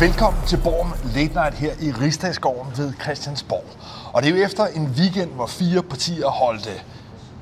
Velkommen til Borgen Late Night her i Rigsdagsgården ved Christiansborg. Og det er jo efter en weekend, hvor fire partier holdte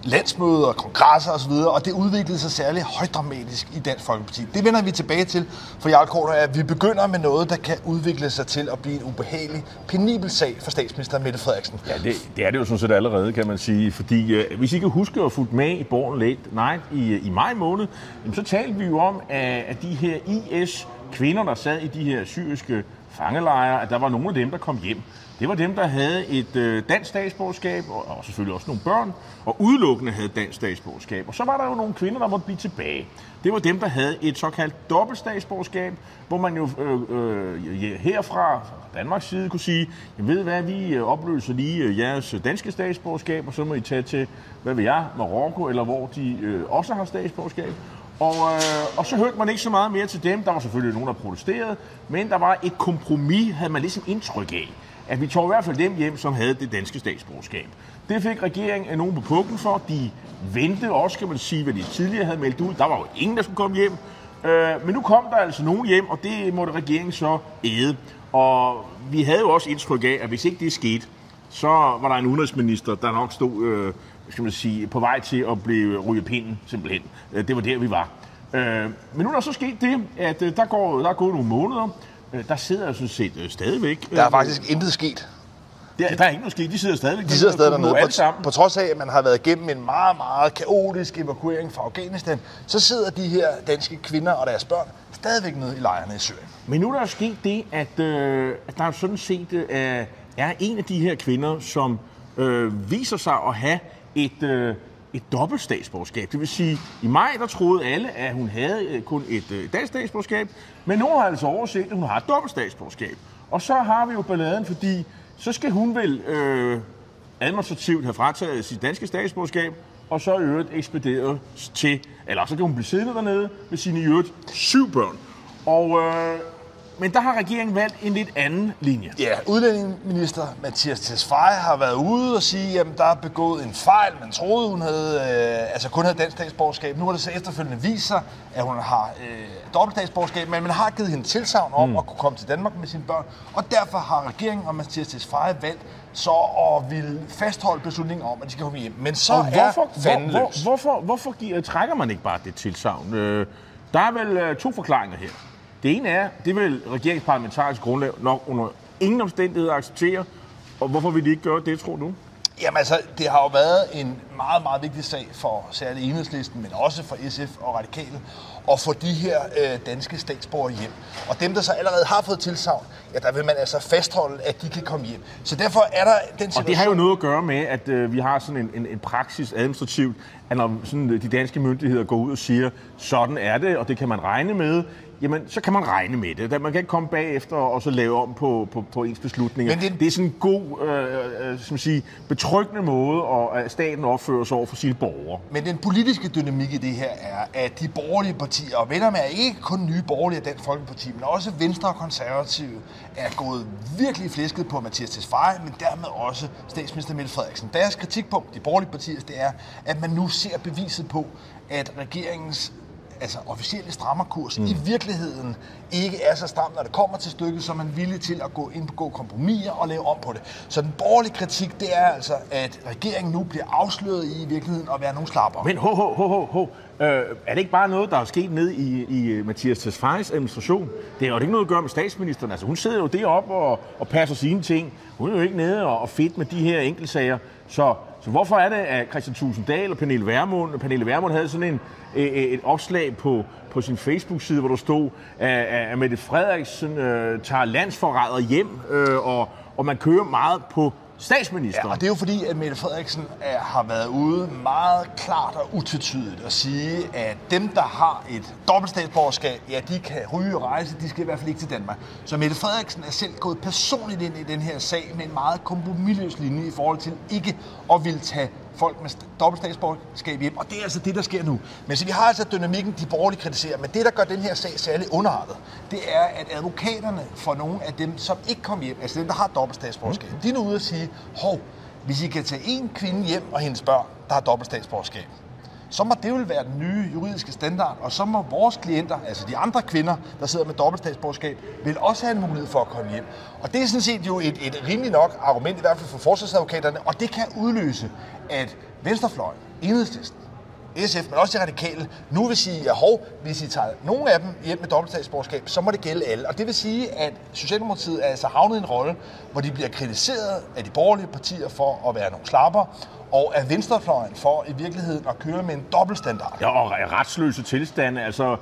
landsmøder, kongresser osv., og det udviklede sig særligt højdramatisk i Dansk Folkeparti. Det vender vi tilbage til, for jeg Korter, at vi begynder med noget, der kan udvikle sig til at blive en ubehagelig, penibel sag for statsminister Mette Frederiksen. Ja, det, det er det jo sådan set allerede, kan man sige. Fordi øh, hvis I kan huske at fulgt med i Borgen Late Night i, øh, i maj måned, jamen, så talte vi jo om, at, at de her IS kvinder, der sad i de her syriske fangelejre, at der var nogle af dem, der kom hjem. Det var dem, der havde et øh, dansk statsborgerskab, og, og selvfølgelig også nogle børn, og udelukkende havde dansk statsborgerskab. Og så var der jo nogle kvinder, der måtte blive tilbage. Det var dem, der havde et såkaldt dobbelt statsborgerskab, hvor man jo øh, øh, herfra, Danmarks side, kunne sige, jeg ved hvad, vi øh, opløser lige øh, jeres danske statsborgerskab, og så må I tage til, hvad ved jeg, Marokko, eller hvor de øh, også har statsborgerskab. Og, øh, og så hørte man ikke så meget mere til dem. Der var selvfølgelig nogen, der protesterede, men der var et kompromis, havde man ligesom indtryk af at vi tog i hvert fald dem hjem, som havde det danske statsborgerskab. Det fik regeringen nogen på pukken for. De ventede også, kan man sige, hvad de tidligere havde meldt ud. Der var jo ingen, der skulle komme hjem. Øh, men nu kom der altså nogen hjem, og det måtte regeringen så æde. Og vi havde jo også indtryk af, at hvis ikke det skete, så var der en udenrigsminister, der nok stod øh, skal man sige, på vej til at blive ryge pinden, simpelthen. Øh, det var der, vi var. Øh, men nu er der så sket det, at øh, der, går, der er gået nogle måneder, Øh, der sidder sådan set øh, stadigvæk... Der er faktisk intet sket. Der, der er ikke noget sket. De sidder stadigvæk. De sidder stadig dernede. På, på trods af, at man har været igennem en meget, meget kaotisk evakuering fra Afghanistan, så sidder de her danske kvinder og deres børn stadigvæk nede i lejrene i Syrien. Men nu er der sket det, at, øh, at der sådan set øh, er en af de her kvinder, som øh, viser sig at have et... Øh, et dobbelt statsborgerskab. Det vil sige, i maj der troede alle, at hun havde øh, kun et øh, dansk statsborgerskab, men nu har altså overset, at hun har et dobbelt statsborgerskab. Og så har vi jo balladen, fordi så skal hun vel øh, administrativt have frataget sit danske statsborgerskab, og så i øvrigt ekspederet til, eller så kan hun blive siddende dernede med sine i øvrigt syv børn. Og øh, men der har regeringen valgt en lidt anden linje. Ja, udlændingeminister Mathias Tesfaye har været ude og sige, at der er begået en fejl. Man troede, hun havde, øh, altså kun havde dansk statsborgerskab. Nu har det så efterfølgende vist sig, at hun har øh, dobbelt statsborgerskab, men man har givet hende tilsavn om mm. at kunne komme til Danmark med sine børn. Og derfor har regeringen og Mathias Tesfaye valgt så at ville fastholde beslutningen om, at de skal komme hjem. Men så og hvorfor, er fanden hvor, hvor, hvorfor, hvorfor giver, trækker man ikke bare det tilsavn? Øh, der er vel øh, to forklaringer her. Det ene er, det vil regeringsparlamentarisk grundlag nok under ingen omstændighed acceptere. Og hvorfor vil de ikke gøre det, tror du? Jamen altså, det har jo været en meget, meget vigtig sag for særligt enhedslisten, men også for SF og Radikale, at få de her øh, danske statsborgere hjem. Og dem, der så allerede har fået tilsavn, ja, der vil man altså fastholde, at de kan komme hjem. Så derfor er der den situation... Og det har jo noget at gøre med, at øh, vi har sådan en, en, en praksis administrativt, at når sådan, de danske myndigheder går ud og siger, sådan er det, og det kan man regne med, jamen så kan man regne med det. Man kan ikke komme bagefter og så lave om på, på, på ens beslutninger. Men det, det er sådan en god, øh, øh, som sige, betryggende måde, at staten opfører sig over for sine borgere. Men den politiske dynamik i det her er, at de borgerlige partier, og venner med er ikke kun nye borgerlige af Dansk Folkeparti, men også Venstre og Konservative, er gået virkelig flæsket på Mathias Tesfaye, men dermed også statsminister Mette Frederiksen. Deres kritikpunkt, de borgerlige partier, det er, at man nu ser beviset på, at regeringens altså officielle strammerkurs mm. i virkeligheden ikke er så stram, når det kommer til stykket, så er man villig til at gå ind på kompromiser og lave om på det. Så den borgerlige kritik, det er altså, at regeringen nu bliver afsløret i, i virkeligheden at være nogle slapper. Men ho, ho, ho, ho, ho. Øh, er det ikke bare noget, der er sket ned i, i Mathias Tesfayes administration? Det har jo ikke noget at gøre med statsministeren. Altså, hun sidder jo deroppe og, og passer sine ting. Hun er jo ikke nede og, og fedt med de her enkeltsager. Så, så hvorfor er det, at Christian Tusinddal og Pernille Vermund, Pernille Vermund havde sådan en, e-, e-, et opslag på, på sin Facebook-side, hvor der stod, at, at Mette Frederiksen øh, tager landsforræder hjem, øh, og, og man kører meget på statsminister. Ja, og det er jo fordi, at Mette Frederiksen er, har været ude meget klart og utvetydigt at sige, at dem, der har et dobbeltstatsborgerskab, ja, de kan ryge og rejse, de skal i hvert fald ikke til Danmark. Så Mette Frederiksen er selv gået personligt ind i den her sag med en meget kompromilløs linje i forhold til ikke at ville tage folk med dobbelt statsborgerskab hjem, og det er altså det, der sker nu. Men så vi har altså dynamikken, de borgerlige kritiserer, men det, der gør den her sag særlig underrettet, det er, at advokaterne for nogle af dem, som ikke kom hjem, altså dem, der har dobbelt statsborgerskab, mm. de er nu ude at sige, hov, hvis I kan tage en kvinde hjem og hendes børn, der har dobbelt statsborgerskab, så må det jo være den nye juridiske standard, og så må vores klienter, altså de andre kvinder, der sidder med dobbeltstatsborgerskab, vil også have en mulighed for at komme hjem. Og det er sådan set jo et, et rimeligt nok argument, i hvert fald for forsvarsadvokaterne, og det kan udløse, at Venstrefløjen, Enhedslisten, SF, men også de radikale, nu vil sige, at hov, hvis I tager nogle af dem hjem med dobbeltstatsborgerskab, så må det gælde alle. Og det vil sige, at Socialdemokratiet er altså havnet i en rolle, hvor de bliver kritiseret af de borgerlige partier for at være nogle slapper, og er venstrefløjen for i virkeligheden at køre med en dobbeltstandard. Ja, og retsløse tilstande. Altså,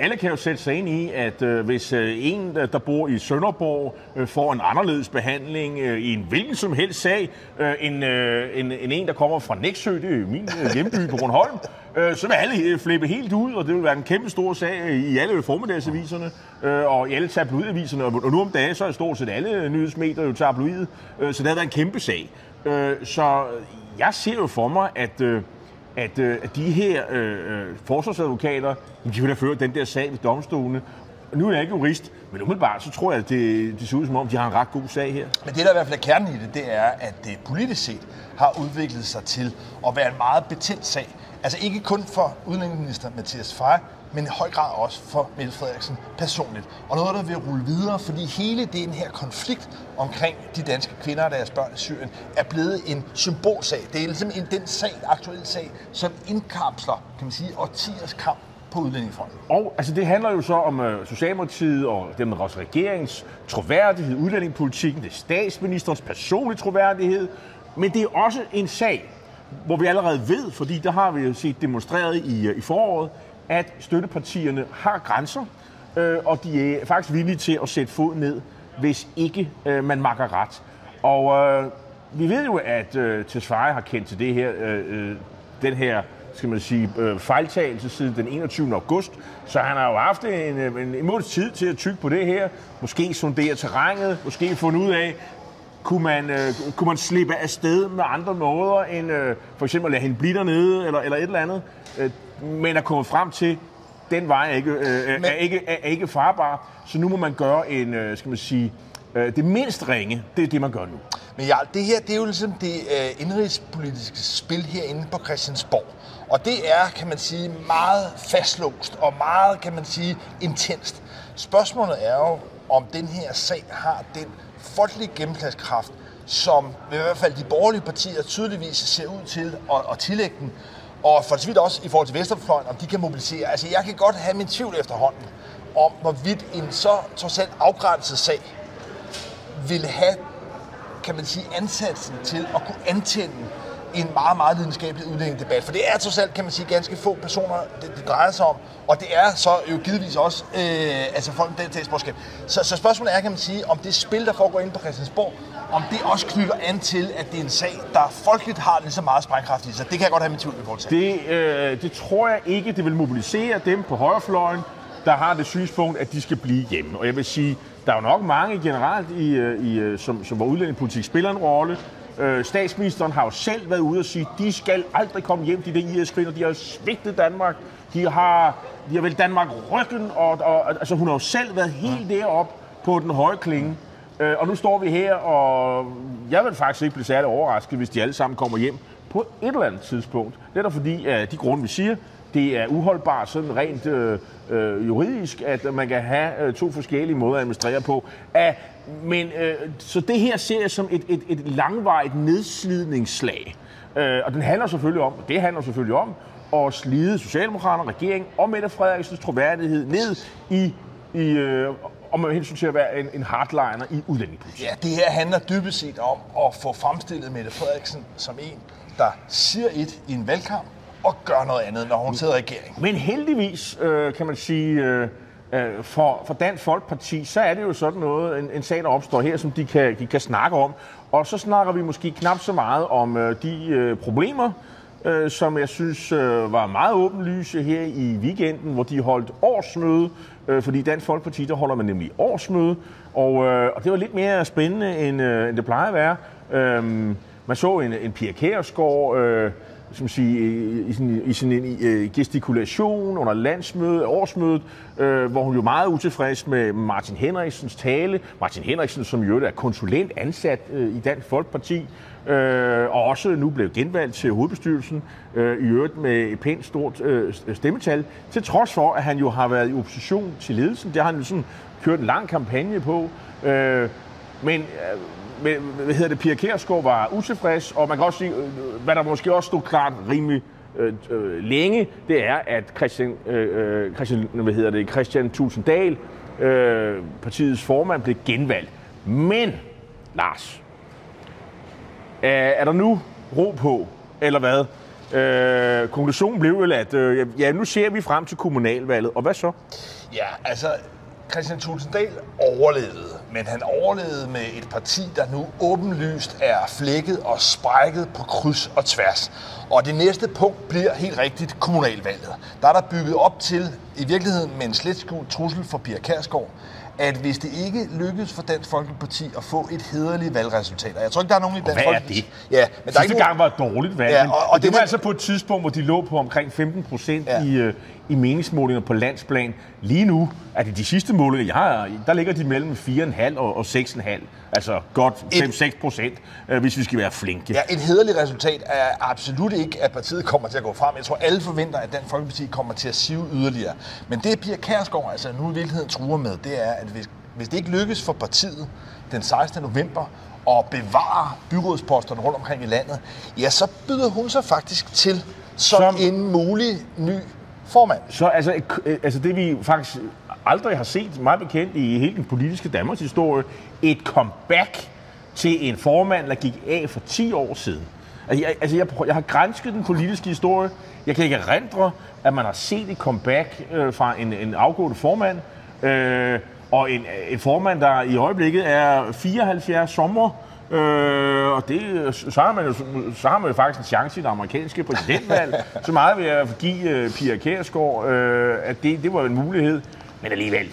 alle kan jo sætte sig ind i, at øh, hvis øh, en, der bor i Sønderborg, øh, får en anderledes behandling øh, i en hvilken som helst sag, øh, end, øh, end, end en, der kommer fra Næksø, det er min øh, hjemby på Bornholm, øh, så vil alle øh, flippe helt ud, og det vil være en kæmpe stor sag i alle formiddagsaviserne øh, og i alle tabloidaviserne. Og nu om dagen, så er stort set alle nyhedsmedier jo tabloid, øh, så det har været en kæmpe sag. Øh, så jeg ser jo for mig, at, øh, at, øh, at de her øh, øh forsvarsadvokater, de vil da føre den der sag ved domstolene. Nu er jeg ikke jurist, men umiddelbart så tror jeg, at det, det ser ud som om, de har en ret god sag her. Men det, der i hvert fald er kernen i det, det er, at det politisk set har udviklet sig til at være en meget betændt sag. Altså ikke kun for udenrigsminister Mathias Frey, men i høj grad også for Mette Frederiksen personligt. Og noget, der vil rulle videre, fordi hele den her konflikt omkring de danske kvinder og deres børn i Syrien er blevet en symbolsag. Det er ligesom en, den sag, aktuel sag, som indkapsler, kan man sige, årtiers kamp på udlændingefronten. Og altså, det handler jo så om uh, Socialdemokratiet og den også regerings troværdighed, udlændingepolitikken, det er statsministerens personlige troværdighed, men det er også en sag, hvor vi allerede ved, fordi der har vi jo set demonstreret i, øh, i foråret, at støttepartierne har grænser, øh, og de er faktisk villige til at sætte fod ned, hvis ikke øh, man makker ret. Og øh, vi ved jo, at øh, Tesfaye har kendt til det her, øh, øh den her skal man sige, øh, fejltagelse siden den 21. august. Så han har jo haft en, øh, en, en måneds tid til at tykke på det her. Måske sondere terrænet, måske fundet ud af, kunne man, øh, kunne man slippe af sted med andre måder, end øh, for eksempel at lade hende blive dernede, eller, eller et eller andet. Øh, men at komme frem til, den vej er ikke, øh, men... er, ikke, er, er ikke farbar, så nu må man gøre en, øh, skal man sige, øh, det mindst ringe, det er det, man gør nu. Men ja, det her, det er jo ligesom det øh, indrigspolitiske spil herinde på Christiansborg. Og det er, kan man sige, meget fastlåst og meget, kan man sige, intenst. Spørgsmålet er jo, om den her sag har den folkelige gennemslagskraft, som i hvert fald de borgerlige partier tydeligvis ser ud til at, at tillægge den. Og for så vidt også i forhold til Vesterfløjen, om de kan mobilisere. Altså, jeg kan godt have min tvivl efterhånden om, hvorvidt en så trods alt afgrænset sag vil have, kan man sige, ansatsen til at kunne antænde en meget, meget lidenskabelig udlændingedebat. For det er trods alt, kan man sige, ganske få personer, det, det drejer sig om. Og det er så jo givetvis også øh, altså folk med statsborgerskab. Så, så spørgsmålet er, kan man sige, om det spil, der foregår inde på Christiansborg, om det også knytter an til, at det er en sag, der folkeligt har lige så meget sprængkraft i sig. Det kan jeg godt have min tvivl i forhold til. Det, øh, det tror jeg ikke, det vil mobilisere dem på højrefløjen, der har det synspunkt, at de skal blive hjemme. Og jeg vil sige, der er jo nok mange generelt, i, øh, i, øh, som, som hvor udlændingepolitik spiller en rolle. Øh, statsministeren har jo selv været ude og sige, at de skal aldrig komme hjem, de der IS-kvinder. De har svigtet Danmark. De har, de har vel Danmark ryggen. Og, og, altså, hun har jo selv været helt deroppe på den høje klinge. Øh, og nu står vi her, og jeg vil faktisk ikke blive særlig overrasket, hvis de alle sammen kommer hjem på et eller andet tidspunkt. Det er fordi, at de grunde, vi siger, det er uholdbart sådan rent øh, øh, juridisk, at man kan have øh, to forskellige måder at administrere på. At, men øh, så det her ser jeg som et, et, et langvejt nedslidningsslag. Øh, og den handler selvfølgelig om, det handler selvfølgelig om, at slide Socialdemokraterne, regeringen og Mette Frederiksens troværdighed ned i, i øh, om med hensyn til at være en, en hardliner i udlændingepolitik. Ja, det her handler dybest set om at få fremstillet Mette Frederiksen som en, der siger et i en valgkamp, og gør noget andet, når hun sidder i regering. Men heldigvis, øh, kan man sige, øh, øh, for, for Dansk Folkeparti, så er det jo sådan noget, en, en sag, der opstår her, som de kan, de kan snakke om. Og så snakker vi måske knap så meget om øh, de øh, problemer, øh, som jeg synes øh, var meget åbenlyse her i weekenden, hvor de holdt årsmøde, øh, fordi Dansk Folkeparti, der holder man nemlig årsmøde, og, øh, og det var lidt mere spændende, end, øh, end det plejer at være. Øh, man så en, en Pia Kærsgaard, øh, som sige, i, sin, i sin øh, gestikulation under landsmødet, årsmødet, øh, hvor hun jo meget utilfreds med Martin Henriksens tale. Martin Henriksen, som jo er konsulent ansat øh, i Dansk Folkeparti, øh, og også nu blev genvalgt til hovedbestyrelsen, øh, i øvrigt med et pænt stort øh, stemmetal, til trods for, at han jo har været i opposition til ledelsen. Det har han jo sådan kørt en lang kampagne på. Øh, men øh, hvad hedder det, Pia Kærsgaard var utilfreds, og man kan også sige, øh, hvad der måske også stod klart rimelig øh, øh, længe, det er, at Christian, øh, øh, Christian, hvad hedder det, Christian Tulsendal, øh, partiets formand, blev genvalgt. Men, Lars, er, er der nu ro på, eller hvad? Øh, konklusionen blev vel, at øh, ja, nu ser vi frem til kommunalvalget, og hvad så? Ja, altså, Christian Tulsendal overlevede, men han overlevede med et parti, der nu åbenlyst er flækket og sprækket på kryds og tværs. Og det næste punkt bliver helt rigtigt kommunalvalget. Der er der bygget op til, i virkeligheden med en slet trussel for Pia Kærsgaard, at hvis det ikke lykkes for Dansk Folkeparti at få et hederligt valgresultat, og jeg tror ikke, der er nogen i Dansk Hvad Folkeparti... er det? Ja, men der er ikke gang var et dårligt valg, ja, og, og, og det, det var det, altså på et tidspunkt, hvor de lå på omkring 15 procent ja. i, øh, i meningsmålinger på landsplan. Lige nu er det de sidste målinger, jeg har, der ligger de mellem 4,5 og, og 6,5. Altså godt 5-6 procent, øh, hvis vi skal være flinke. Ja, et hederligt resultat er absolut ikke, at partiet kommer til at gå frem. Jeg tror, alle forventer, at Dansk Folkeparti kommer til at sive yderligere. Men det, Pia Kærsgaard altså nu i virkeligheden truer med, det er, at hvis, hvis det ikke lykkes for partiet den 16. november at bevare byrådsposterne rundt omkring i landet, ja, så byder hun sig faktisk til som, som en mulig ny formand. Så altså, øh, altså det vi faktisk aldrig har set, meget bekendt i hele den politiske Danmarks historie, et comeback til en formand, der gik af for 10 år siden. Altså, jeg, altså jeg, jeg har grænsket den politiske historie. Jeg kan ikke erindre, at man har set et comeback øh, fra en, en afgående formand. Øh, og en, en formand, der i øjeblikket er 74 sommer, Øh, og det, så, har man jo, så har man jo faktisk en chance i det amerikanske præsidentvalg. så meget vil jeg give uh, Pia Kærsgaard, øh, at det, det var en mulighed. Men alligevel,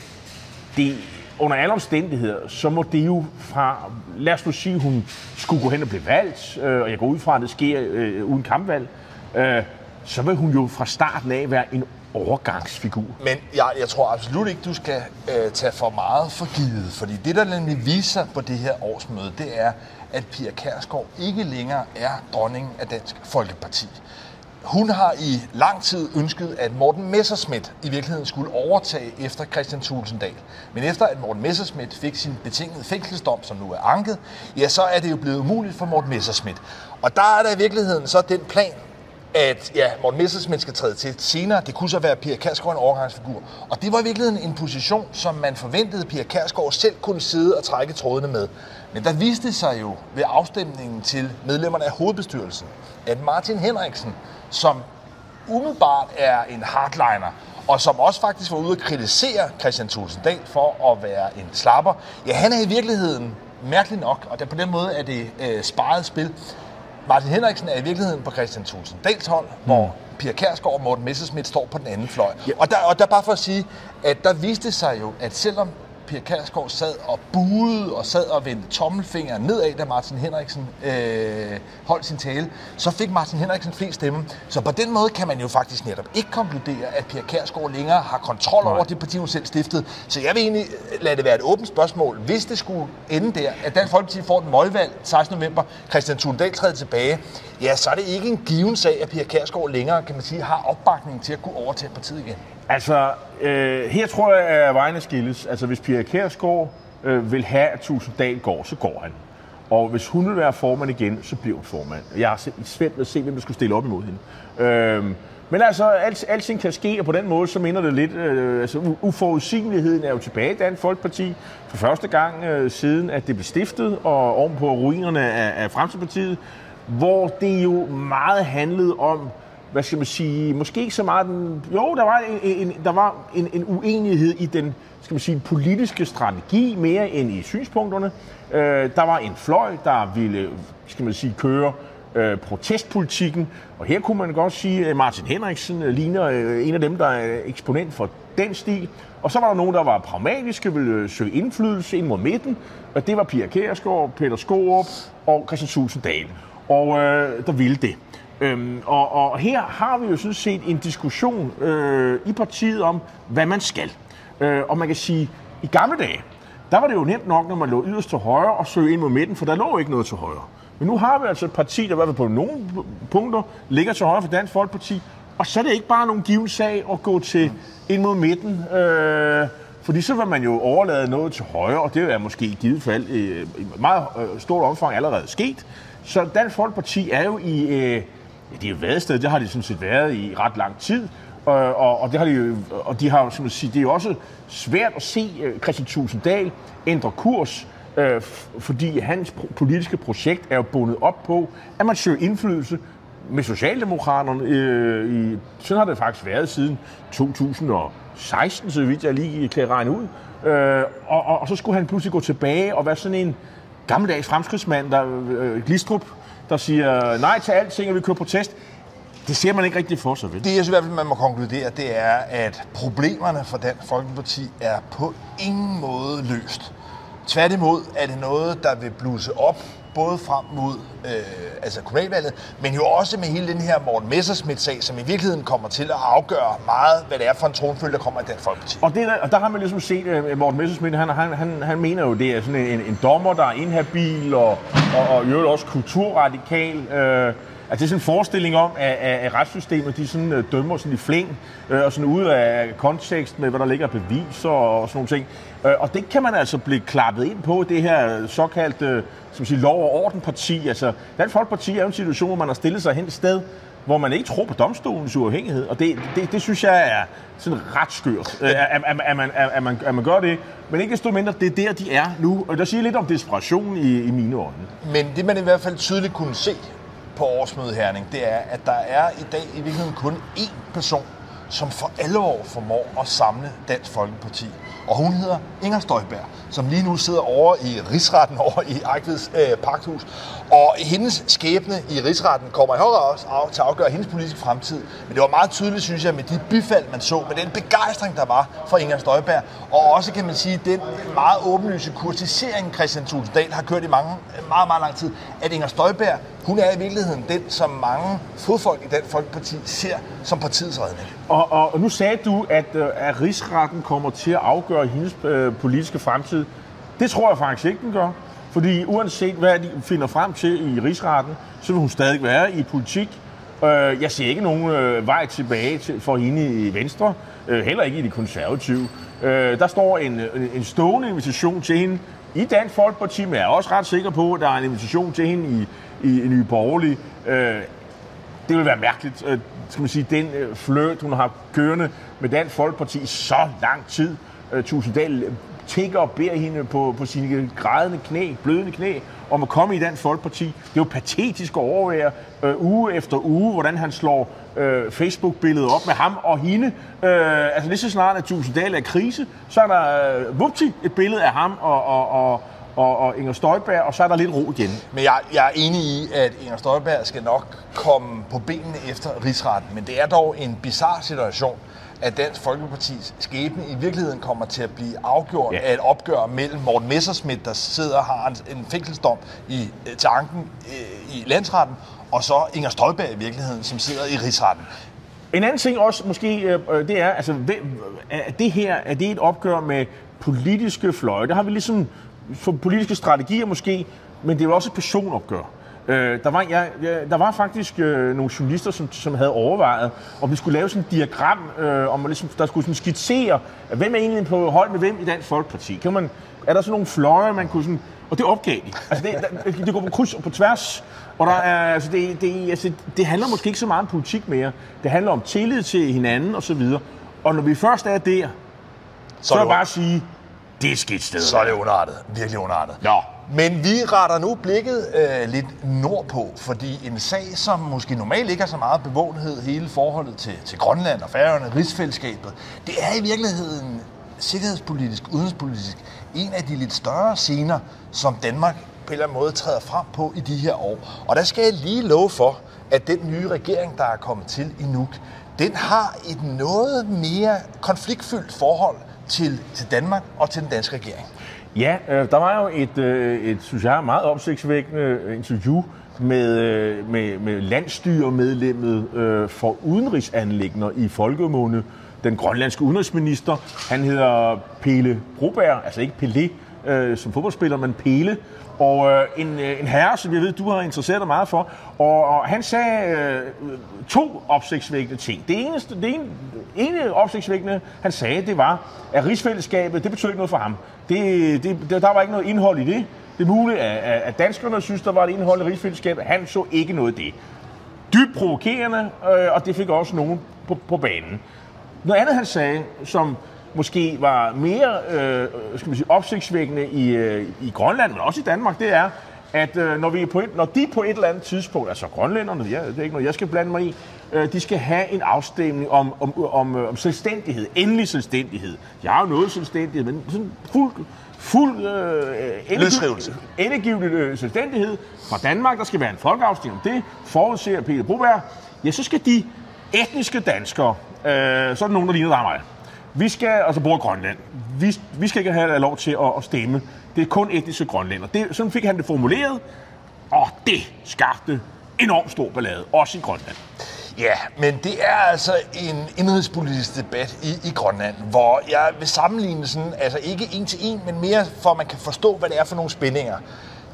det, under alle omstændigheder, så må det jo fra, lad os nu sige, hun skulle gå hen og blive valgt, øh, og jeg går ud fra, at det sker øh, uden kampvalg, øh, så vil hun jo fra starten af være en overgangsfigur. Men jeg, jeg tror absolut ikke, du skal øh, tage for meget for givet, fordi det, der nemlig viser på det her årsmøde, det er, at Pia Kærsgaard ikke længere er dronningen af Dansk Folkeparti. Hun har i lang tid ønsket, at Morten Messerschmidt i virkeligheden skulle overtage efter Christian Tulsendal. Men efter at Morten Messerschmidt fik sin betingede fængselsdom, som nu er anket, ja, så er det jo blevet umuligt for Morten Messerschmidt. Og der er der i virkeligheden så den plan, at ja, Morten Messersmith skal træde til senere. Det kunne så være Pia Kærsgaard en overgangsfigur. Og det var i virkeligheden en position, som man forventede, Pia Kærsgaard selv kunne sidde og trække trådene med. Men der viste sig jo ved afstemningen til medlemmerne af hovedbestyrelsen, at Martin Henriksen, som umiddelbart er en hardliner, og som også faktisk var ude at kritisere Christian Tulsendal for at være en slapper, ja, han er i virkeligheden mærkeligt nok, og der på den måde er det øh, sparet spil, Martin Henriksen er i virkeligheden på Christian Thulsen Dals hold, mm. hvor Pia Kærsgaard og Morten Messerschmidt står på den anden fløj. Ja. Og, der, og der bare for at sige, at der viste sig jo, at selvom Pia Kærsgaard sad og buede og sad og vendte tommelfingeren nedad, da Martin Henriksen øh, holdt sin tale, så fik Martin Henriksen flest stemme. Så på den måde kan man jo faktisk netop ikke konkludere, at Pia Kærsgaard længere har kontrol Nej. over det parti, hun selv stiftede. Så jeg vil egentlig lade det være et åbent spørgsmål. Hvis det skulle ende der, at Dansk Folkeparti får et møgvalg 16. november, Christian Thulendal træder tilbage, ja, så er det ikke en given sag, at Pia Kærsgaard længere, kan man sige, har opbakning til at kunne overtage partiet igen. Altså, øh, her tror jeg, at vejene skilles. Altså, hvis Pia Kærsgaard øh, vil have, at Tusinddal går, så går han. Og hvis hun vil være formand igen, så bliver hun formand. Jeg har svært ved at se, hvem der skulle stille op imod hende. Øh, men altså, alt, alting kan ske, og på den måde, så minder det lidt, øh, altså uforudsigeligheden er jo tilbage i Dansk Folkeparti for første gang øh, siden, at det blev stiftet, og ovenpå ruinerne af, af Fremskridspartiet, hvor det jo meget handlede om, hvad skal man sige, måske ikke så meget den, jo, der var en, en, der var en, en uenighed i den, skal man sige, politiske strategi mere end i synspunkterne. Øh, der var en fløj, der ville, skal man sige, køre øh, protestpolitikken, og her kunne man godt sige, at Martin Henriksen øh, ligner øh, en af dem, der er eksponent for den stil. Og så var der nogen, der var pragmatiske, ville øh, søge indflydelse ind mod midten, og det var Pia Kærsgaard, Peter Skorup og Christian Tulsendal. Og øh, der ville det. Øhm, og, og her har vi jo sådan set en diskussion øh, i partiet om, hvad man skal. Øh, og man kan sige, i gamle dage, der var det jo nemt nok, når man lå yderst til højre og søgte ind mod midten, for der lå ikke noget til højre. Men nu har vi altså et parti, der i hvert fald på nogle punkter ligger til højre for Dansk Folkeparti, og så er det ikke bare nogen given sag at gå til ind mod midten, øh, fordi så vil man jo overlade noget til højre, og det er måske i givet fald øh, i meget øh, stort omfang allerede sket. Så Dansk Folkeparti er jo i... Øh, Ja, det er jo vadested, det har de sådan set været i ret lang tid. Og, og, og, det har de jo, og de har, som man siger, det er jo også svært at se øh, Christian Tusinddal ændre kurs, øh, fordi hans politiske projekt er jo bundet op på, at man søger indflydelse med Socialdemokraterne. Øh, i, sådan har det faktisk været siden 2016, så vidt jeg lige kan regne ud. Øh, og, og, og så skulle han pludselig gå tilbage og være sådan en gammeldags fremskridsmand, der øh, Glistrup, der siger nej til alting, og vi kører protest. Det ser man ikke rigtig for sig, vel? Det, jeg synes i hvert fald, man må konkludere, det er, at problemerne for Dansk Folkeparti er på ingen måde løst. Tværtimod er det noget, der vil bluse op, både frem mod øh, altså kommunalvalget, men jo også med hele den her Morten Messersmith-sag, som i virkeligheden kommer til at afgøre meget, hvad det er for en tronfølge, der kommer i Dansk Folkeparti. Og, det, og der har man ligesom set, at Morten Messersmith, han, han, han, han mener jo, det er sådan en, en dommer, der er inhabil og, og, og jo også kulturradikal. Øh, Altså, det er sådan en forestilling om, at, at, retssystemet de sådan, uh, dømmer sådan i flæng uh, og sådan ud af kontekst med, hvad der ligger af beviser og sådan nogle ting. Uh, og det kan man altså blive klappet ind på, det her såkaldte som siger, lov- og orden parti. Altså, Dansk Folkeparti er jo en situation, hvor man har stillet sig hen et sted, hvor man ikke tror på domstolens uafhængighed. Og det, det, det synes jeg er sådan ret skørt, at, at, at, at, man, at, man, at man gør det. Men ikke desto mindre, det er der, de er nu. Og der siger lidt om desperation i, i mine øjne. Men det, man i hvert fald tydeligt kunne se på årsmødet Herning, det er, at der er i dag i virkeligheden kun én person, som for alvor formår at samle Dansk Folkeparti. Og hun hedder Inger Støjberg, som lige nu sidder over i rigsretten over i Ejkveds øh, Pagthus. Og hendes skæbne i rigsretten kommer i højere også af, til at afgøre hendes politiske fremtid. Men det var meget tydeligt, synes jeg, med de bifald, man så, med den begejstring, der var for Inger Støjberg. Og også, kan man sige, den meget åbenlyse kurtisering, Christian Tulsendal har kørt i mange, meget, meget lang tid, at Inger Støjberg, hun er i virkeligheden den, som mange fodfolk i den Folkeparti ser som partiets redning. Og, og, og nu sagde du, at, øh, at rigsretten kommer til at afgøre hendes øh, politiske fremtid. Det tror jeg faktisk ikke, den gør. Fordi uanset hvad de finder frem til i rigsretten, så vil hun stadig være i politik. Øh, jeg ser ikke nogen øh, vej tilbage til, for hende i Venstre, øh, heller ikke i de konservative. Øh, der står en, en stående invitation til hende i Dansk Folkeparti, men jeg er også ret sikker på, at der er en invitation til hende i, i, i Nye Borgerlige. Øh, det vil være mærkeligt, øh, skal man sige, den øh, fløt, hun har kørende med Dansk Folkeparti i så lang tid. Øh, Tusinddal tigger og beder hende på, på sine grædende knæ, blødende knæ, om at komme i Dansk Folkeparti. Det er jo patetisk at overvære øh, uge efter uge, hvordan han slår øh, Facebook-billedet op med ham og hende. Øh, altså lige så snart, at Tusinddal er i krise, så er der øh, vupti, et billede af ham og, og, og, og, og Inger Støjberg, og så er der lidt ro igen. Men jeg, jeg er enig i, at Inger Støjberg skal nok komme på benene efter rigsretten, men det er dog en bizarre situation, at Dansk Folkepartis skæbne i virkeligheden kommer til at blive afgjort ja. af et opgør mellem Morten Messerschmidt, der sidder og har en, en fængselsdom i, til anken øh, i landsretten, og så Inger Støjberg i virkeligheden, som sidder i rigsretten. En anden ting også måske, øh, øh, det er, altså, er det her, er det et opgør med politiske fløje? Der har vi ligesom for politiske strategier måske, men det er jo også et personopgør. Øh, der, var, jeg, ja, der var faktisk øh, nogle journalister, som, som havde overvejet, om vi skulle lave sådan et diagram, øh, om man ligesom, der skulle sådan skitsere, hvem er egentlig på hold med hvem i Dansk Folkeparti. Kan man, er der sådan nogle fløje, man kunne sådan... Og det opgav de. Altså det, der, det går på kryds og på tværs. Og der er, altså det, det, altså det handler måske ikke så meget om politik mere. Det handler om tillid til hinanden og så videre. Og når vi først er der, så, så er det bare at sige, det er skidt sted. Så er det underartet. Virkelig underartet. Ja. Men vi retter nu blikket øh, lidt nordpå, fordi en sag, som måske normalt ikke har så meget bevågenhed, hele forholdet til, til Grønland og Færøerne, rigsfællesskabet, det er i virkeligheden sikkerhedspolitisk, udenrigspolitisk, en af de lidt større scener, som Danmark på en eller anden måde træder frem på i de her år. Og der skal jeg lige love for, at den nye regering, der er kommet til i Nuuk, den har et noget mere konfliktfyldt forhold til, til Danmark og til den danske regering. Ja, øh, der var jo et, øh, et, synes jeg, meget opsigtsvækkende interview med, øh, med, med landstyremedlemmet øh, for udenrigsanlægner i Folkemåne, den grønlandske udenrigsminister. Han hedder Pele Broberg, altså ikke Pelé øh, som fodboldspiller, men Pele. Og øh, en, øh, en herre, som jeg ved, du har interesseret dig meget for. Og, og han sagde øh, to opsigtsvækkende ting. Det eneste, det ene, ene opsigtsvækkende, han sagde, det var, at rigsfællesskabet, det betød ikke noget for ham. Det, det, der var ikke noget indhold i det. Det er muligt, at, at danskerne synes, der var et indhold i rigsfællesskabet. Han så ikke noget af det. Dybt provokerende, øh, og det fik også nogen på, på banen. Noget andet, han sagde, som måske var mere øh, skal man sige, opsigtsvækkende i, øh, i Grønland, men også i Danmark, det er, at øh, når, vi på et, når de på et eller andet tidspunkt, altså grønlænderne, ja, det er ikke noget, jeg skal blande mig i, øh, de skal have en afstemning om, om, om, øh, om selvstændighed, endelig selvstændighed. Jeg har jo noget selvstændighed, men sådan fuld, fuld øh, endegivende øh, selvstændighed fra Danmark. Der skal være en folkeafstemning om det, forudser Peter Broberg. Ja, så skal de etniske danskere, øh, så er der nogen, der ligner dig mig, vi skal, altså bor i Grønland, vi, vi skal ikke have lov til at, at stemme. Det er kun etniske grønlænder. Det, sådan fik han det formuleret, og det skabte enormt stor ballade, også i Grønland. Ja, men det er altså en indrigspolitisk debat i, i Grønland, hvor jeg vil sammenligne sådan, altså ikke en til en, men mere for at man kan forstå, hvad det er for nogle spændinger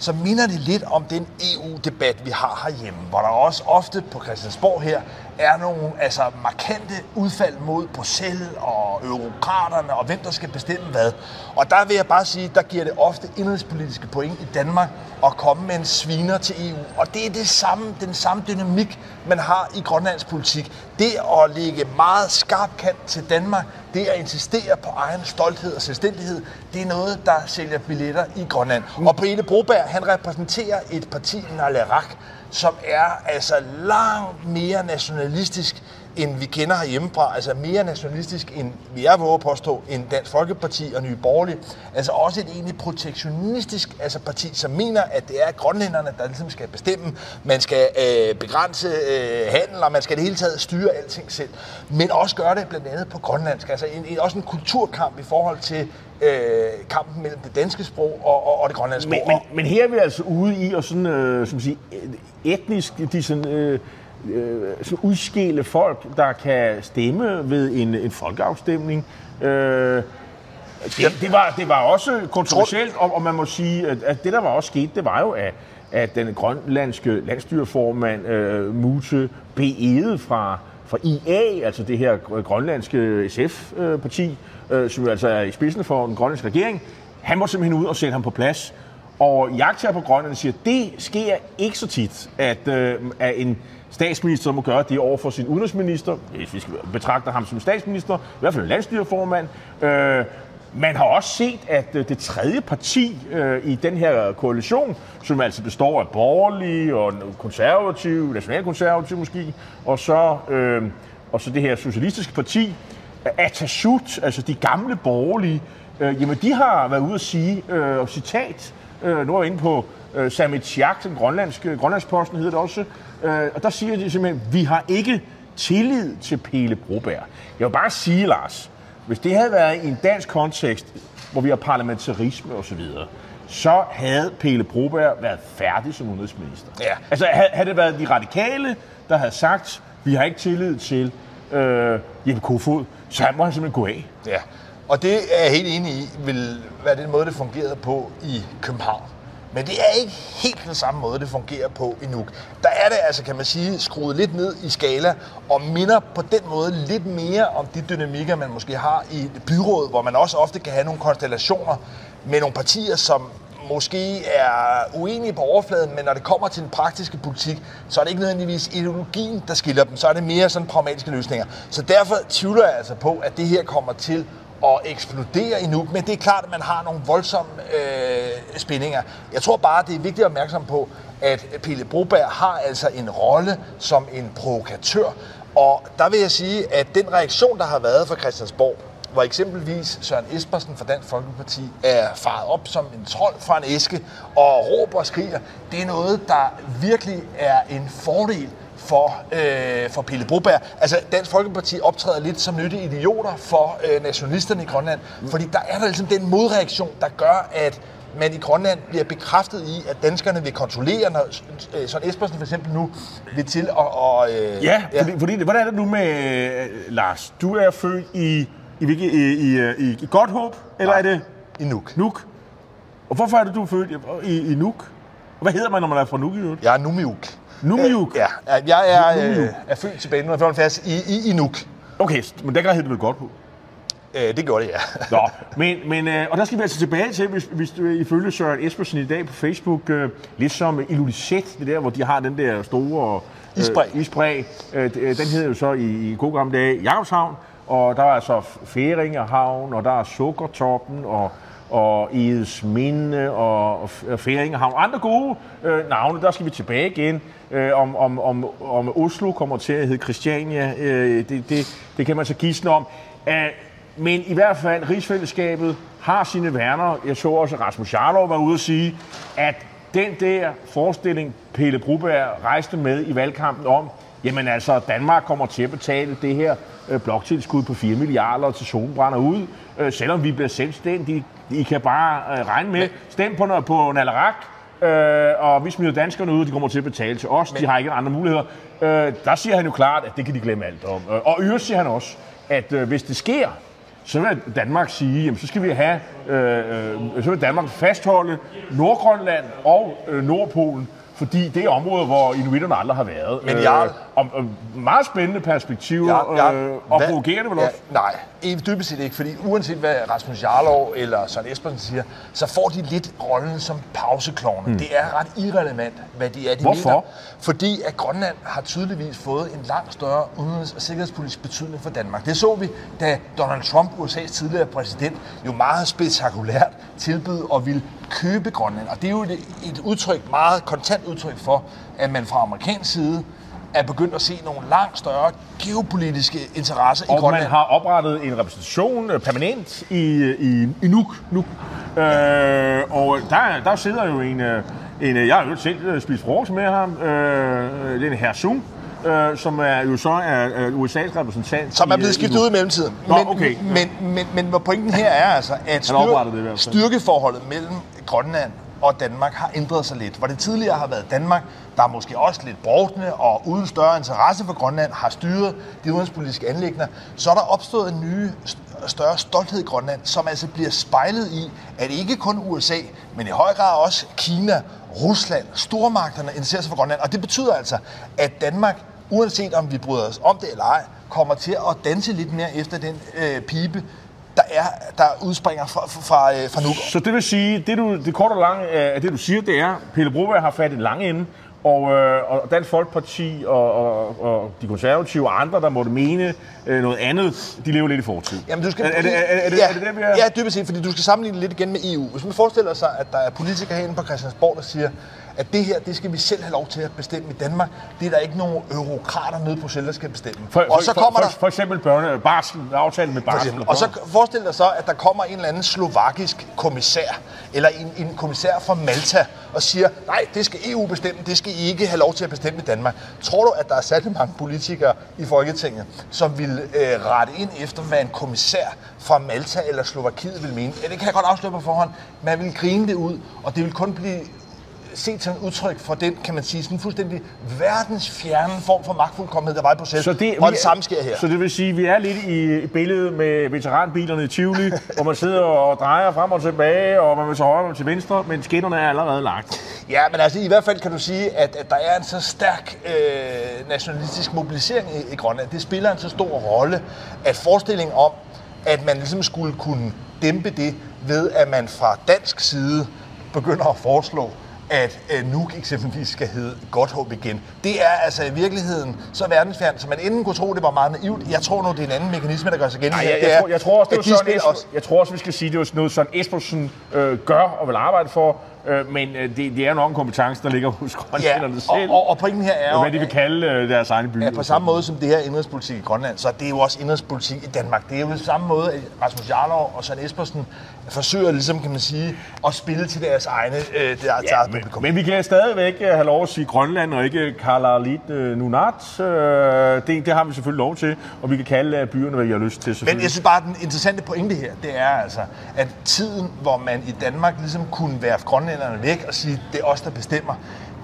så minder det lidt om den EU-debat, vi har herhjemme, hvor der også ofte på Christiansborg her er nogle altså, markante udfald mod Bruxelles og eurokraterne og hvem der skal bestemme hvad. Og der vil jeg bare sige, der giver det ofte indrigspolitiske point i Danmark at komme med en sviner til EU. Og det er det samme, den samme dynamik, man har i Grønlands politik. Det at lægge meget skarp kant til Danmark, det at insistere på egen stolthed og selvstændighed, det er noget, der sælger billetter i Grønland. Mm. Og Brede Broberg, han repræsenterer et parti, Nalerak, som er altså langt mere nationalistisk, end vi kender herhjemmefra. Altså mere nationalistisk, end vi er våge påstå, end Dansk Folkeparti og Nye Borgerlige. Altså også et egentlig protektionistisk altså parti, som mener, at det er grønlænderne, der ligesom skal bestemme. Man skal øh, begrænse øh, handel, og man skal det hele taget styre alting selv. Men også gøre det blandt andet på grønlandsk. Altså en, en, også en kulturkamp i forhold til øh, kampen mellem det danske sprog og, og, og det grønlandske sprog. Men, men, her er vi altså ude i at sådan, øh, som sige, etnisk, de sådan, øh, øh, sådan udskille folk, der kan stemme ved en, en folkeafstemning. Øh, det, det, var, det var også kontroversielt, og, og man må sige, at, at det, der var også sket, det var jo, at, at den grønlandske landstyreformand, øh, Mute B. Ede fra, fra IA, altså det her grønlandske SF-parti, øh, som jo altså er i spidsen for den grønlandske regering, han må simpelthen ud og sætte ham på plads. Og jagter på Grønland siger, at det sker ikke så tit, at, øh, at en statsminister må gøre det over for sin udenrigsminister, hvis vi skal betragte ham som statsminister, i hvert fald landstyreformand. Øh, man har også set, at øh, det tredje parti øh, i den her koalition, som altså består af borgerlige og konservative, nationalkonservative måske, og så, øh, og så det her socialistiske parti, Atasut, altså de gamle borgerlige, øh, jamen de har været ude at sige, øh, og citat, øh, nu er jeg inde på øh, Samit Chiak, den grønlandske, grønlandsposten hedder det også, øh, og der siger de simpelthen, vi har ikke tillid til Pele Broberg. Jeg vil bare sige, Lars, hvis det havde været i en dansk kontekst, hvor vi har parlamentarisme osv., så, så havde Pele Broberg været færdig som udenrigsminister. Ja. Altså havde det været de radikale, der havde sagt, vi har ikke tillid til øh, Jeppe Kofod, så må han simpelthen gå af. Ja, og det er jeg helt enig i, vil være den måde, det fungerede på i København. Men det er ikke helt den samme måde, det fungerer på i Nuuk. Der er det altså, kan man sige, skruet lidt ned i skala, og minder på den måde lidt mere om de dynamikker, man måske har i byrådet, hvor man også ofte kan have nogle konstellationer med nogle partier, som måske er uenige på overfladen, men når det kommer til den praktiske politik, så er det ikke nødvendigvis ideologien, der skiller dem, så er det mere sådan pragmatiske løsninger. Så derfor tvivler jeg altså på, at det her kommer til at eksplodere i men det er klart, at man har nogle voldsomme øh, spændinger. Jeg tror bare, det er vigtigt at opmærksom på, at Pelle Broberg har altså en rolle som en provokatør, og der vil jeg sige, at den reaktion, der har været fra Christiansborg, hvor eksempelvis Søren Espersen fra Dansk Folkeparti er faret op som en trold fra en æske og råber og skriger, det er noget, der virkelig er en fordel for, øh, for Pelle Broberg. Altså, Dansk Folkeparti optræder lidt som nyttige idioter for øh, nationalisterne i Grønland, fordi der er der ligesom den modreaktion, der gør, at man i Grønland bliver bekræftet i, at danskerne vil kontrollere, når øh, Søren Espersen for eksempel nu vil til at... Og, øh, Ja, fordi, fordi hvordan er det nu med øh, Lars? Du er født i, i, i, i, i, i Godthåb, eller Nej. er det I Nuuk. Nuuk? Og hvorfor er det, du er født i, i, i Nuuk? Og hvad hedder man, når man er fra Nuuk i øvrigt? Jeg er Numiuk. Numiuk? Ja, ja, jeg er, øh, er født tilbage i 1975 i, i, i Nuuk. Okay, men dengang hed det vel Godthåb? Øh, det gjorde det, ja. Nå, men, men, øh, og der skal vi altså tilbage til, hvis, hvis du ifølge Søren Espersen i dag på Facebook, øh, lidt som Illulisset, det der, hvor de har den der store... Øh, Isbræ. isbræ. Øh, øh, den hedder jo så i, i gode gamle dage Jakobshavn, og der er altså Færingehavn, og der er Sukkertoppen, og og Edes Minde og Færingehavn. Andre gode øh, navne, der skal vi tilbage igen. Øh, om, om, om, om Oslo kommer til at hedde Christiania, øh, det, det, det kan man så gisne om. Æh, men i hvert fald, rigsfællesskabet har sine værner. Jeg så også, at Rasmus Jarlov var ude at sige, at den der forestilling, Pelle Bruberg rejste med i valgkampen om, jamen altså, Danmark kommer til at betale det her øh, bloktilskud på 4 milliarder til zonebrænder ud, øh, selvom vi bliver selvstændige. I kan bare øh, regne med, stem på, noget- på Nalarak, øh, og vi smider danskerne ud, de kommer til at betale til os, de har ikke andre muligheder. Øh, der siger han jo klart, at det kan de glemme alt om. Øh, Og øvrigt siger han også, at øh, hvis det sker, så vil Danmark sige, jamen så skal vi have, øh, øh, så vil Danmark fastholde Nordgrønland og øh, Nordpolen, fordi det er områder, hvor inuitterne aldrig har været. Men Jarl- og, og meget spændende perspektiver, Ja, ja. øh, og Hvad- provokerende vel ja, også. Nej, dybest set ikke, fordi uanset hvad Rasmus Jarlov eller Søren Espersen siger, så får de lidt rollen som pauseklovne. Mm. Det er ret irrelevant, hvad de er, de Hvorfor? mener. Fordi at Grønland har tydeligvis fået en langt større udenrigs- og sikkerhedspolitisk betydning for Danmark. Det så vi, da Donald Trump, USA's tidligere præsident, jo meget spektakulært tilbød og ville købe Grønland. Og det er jo et, et udtryk, meget kontant udtryk for, at man fra amerikansk side er begyndt at se nogle langt større geopolitiske interesser i Og Grønland. man har oprettet en repræsentation øh, permanent i, i, i Nuuk. Nuuk. Øh, og der, der sidder jo en, øh, en øh, jeg har jo selv øh, spist frokost med ham, øh, det er en herr Sung, øh, som er jo så er, USA's repræsentant. som er blevet øh, skiftet ud i mellemtiden. Nå, men, okay. men, men, men, men pointen her er altså, at oprettede det styrkeforholdet mellem Grønland og Danmark har ændret sig lidt. Hvor det tidligere har været Danmark, der måske også lidt brugtende og uden større interesse for Grønland, har styret de udenrigspolitiske anlægner, så er der opstået en ny større stolthed i Grønland, som altså bliver spejlet i, at ikke kun USA, men i høj grad også Kina, Rusland, stormagterne interesserer sig for Grønland. Og det betyder altså, at Danmark, uanset om vi bryder os om det eller ej, kommer til at danse lidt mere efter den øh, pipe, der, er, der udspringer fra, fra, fra, øh, fra Nuuk. Så det vil sige, det, du, det korte og lange af det, du siger, det er, Pelle Broberg har fat i lange ende, og, øh, og Dansk Folkeparti og, og, og de konservative og andre, der måtte mene øh, noget andet, de lever lidt i fortid. Jamen, du skal, er, er, er, er, det, ja, er det der, vi er? Ja, dybest set, fordi du skal sammenligne lidt igen med EU. Hvis man forestiller sig, at der er politikere herinde på Christiansborg, der siger, at det her, det skal vi selv have lov til at bestemme i Danmark. Det er der ikke nogen eurokrater nede på Bruxelles, der skal bestemme. For, og så for, kommer for, der... for eksempel børne, barsel, aftale med For barsel. Og så forestil dig så, at der kommer en eller anden slovakisk kommissær, eller en, en kommissær fra Malta, og siger, nej, det skal EU bestemme, det skal I ikke have lov til at bestemme i Danmark. Tror du, at der er særlig mange politikere i Folketinget, som vil øh, rette ind efter, hvad en kommissær fra Malta eller Slovakiet vil mene? Ja, det kan jeg godt afsløre på forhånd. Man vil grine det ud, og det vil kun blive set som et udtryk for den, kan man sige, sådan en fuldstændig verdensfjerne form for magtfuldkommenhed, der var i processen. Så det, og det samme sker her. Så det vil sige, at vi er lidt i billedet med veteranbilerne i Tivoli, hvor man sidder og drejer frem og tilbage, og man vil til højre og til venstre, men skinnerne er allerede lagt. Ja, men altså i hvert fald kan du sige, at, at der er en så stærk øh, nationalistisk mobilisering i, i Grønland. Det spiller en så stor rolle, at forestillingen om, at man ligesom skulle kunne dæmpe det ved, at man fra dansk side begynder at foreslå, at øh, Nuuk eksempelvis skal hedde Godthåb igen. Det er altså i virkeligheden så verdensfjernt, så man inden kunne tro, det var meget naivt. Jeg tror nu, det er en anden mekanisme, der gør sig gældende. Nej, jeg, jeg, er, tror, jeg tror også, det spiller Esper, også. jeg tror også, vi skal sige, det var noget, sådan Espersen øh, gør og vil arbejde for, øh, men øh, det, det er nok en kompetence, der ligger hos grønlænderne Ja, selv. og, og, og pointen her er jo, hvad de vil kalde øh, deres egne byer. Ja, på samme måde som det her er indrigspolitik i Grønland, så er det jo også indrigspolitik i Danmark. Det er jo på samme måde, at Rasmus Jarlov og Søren Espersen forsøger ligesom, kan man sige, at spille til deres egne øh, deres Ja, eget men, Velkommen. Men vi kan stadigvæk øh, have lov at sige Grønland og ikke Kalalit øh, Nunat. Øh, det, det har vi selvfølgelig lov til, og vi kan kalde øh, byerne, hvad vi har lyst til. Men jeg synes bare, at den interessante pointe her, det er altså, at tiden, hvor man i Danmark ligesom kunne være grønlænderne væk og sige, det er os, der bestemmer,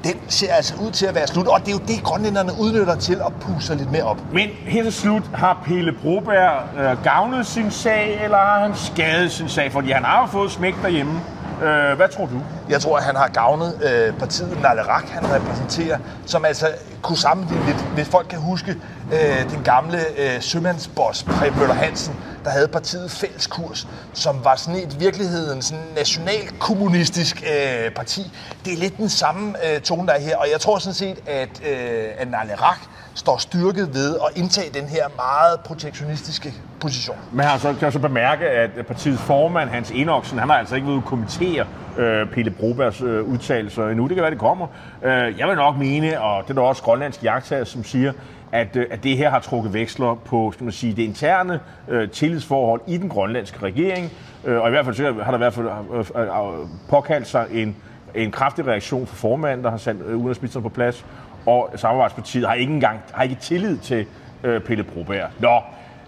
den ser altså ud til at være slut. Og det er jo det, grønlænderne udnytter til at puse lidt mere op. Men her til slut, har Pelle Broberg øh, gavnet sin sag, eller har han skadet sin sag? Fordi han har jo fået smæk derhjemme. Øh, hvad tror du? Jeg tror, at han har gavnet øh, partiet Nalerak, han repræsenterer, som altså kunne sammenligne lidt, hvis folk kan huske øh, den gamle øh, sømandsboss, Preben Møller Hansen, der havde partiet Fælleskurs, som var sådan et virkeligheden sådan nationalkommunistisk øh, parti. Det er lidt den samme øh, tone, der er her, og jeg tror sådan set, at, øh, at Nalerak står styrket ved at indtage den her meget protektionistiske position. Men har så, kan jeg så bemærke, at partiets formand, Hans Enoksen, han har altså ikke været kommentere øh, Pelle Brobergs øh, udtalelser endnu. Det kan være, det kommer. Øh, jeg vil nok mene, og det er der også grønlandske jagttager, som siger, at, øh, at det her har trukket veksler på skal man sige, det interne øh, tillidsforhold i den grønlandske regering. Øh, og i hvert fald så har der i hvert fald øh, øh, øh, påkaldt sig en, en kraftig reaktion fra formanden, der har sat øh, udenrigsministeren på plads. Og samarbejdspartiet har ikke engang har ikke tillid til øh, Pelle Broberg. Nå,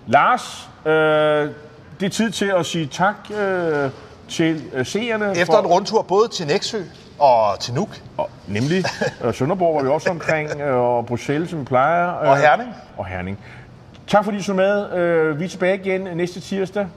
Lars, øh, det er tid til at sige tak øh, til øh, seerne. Efter en rundtur både til Næksø og til Nuuk Og, nemlig øh, Sønderborg var vi også omkring, øh, og Bruxelles, som vi plejer. Øh, og Herning. Og Herning. Tak fordi I så med. Øh, vi er tilbage igen næste tirsdag.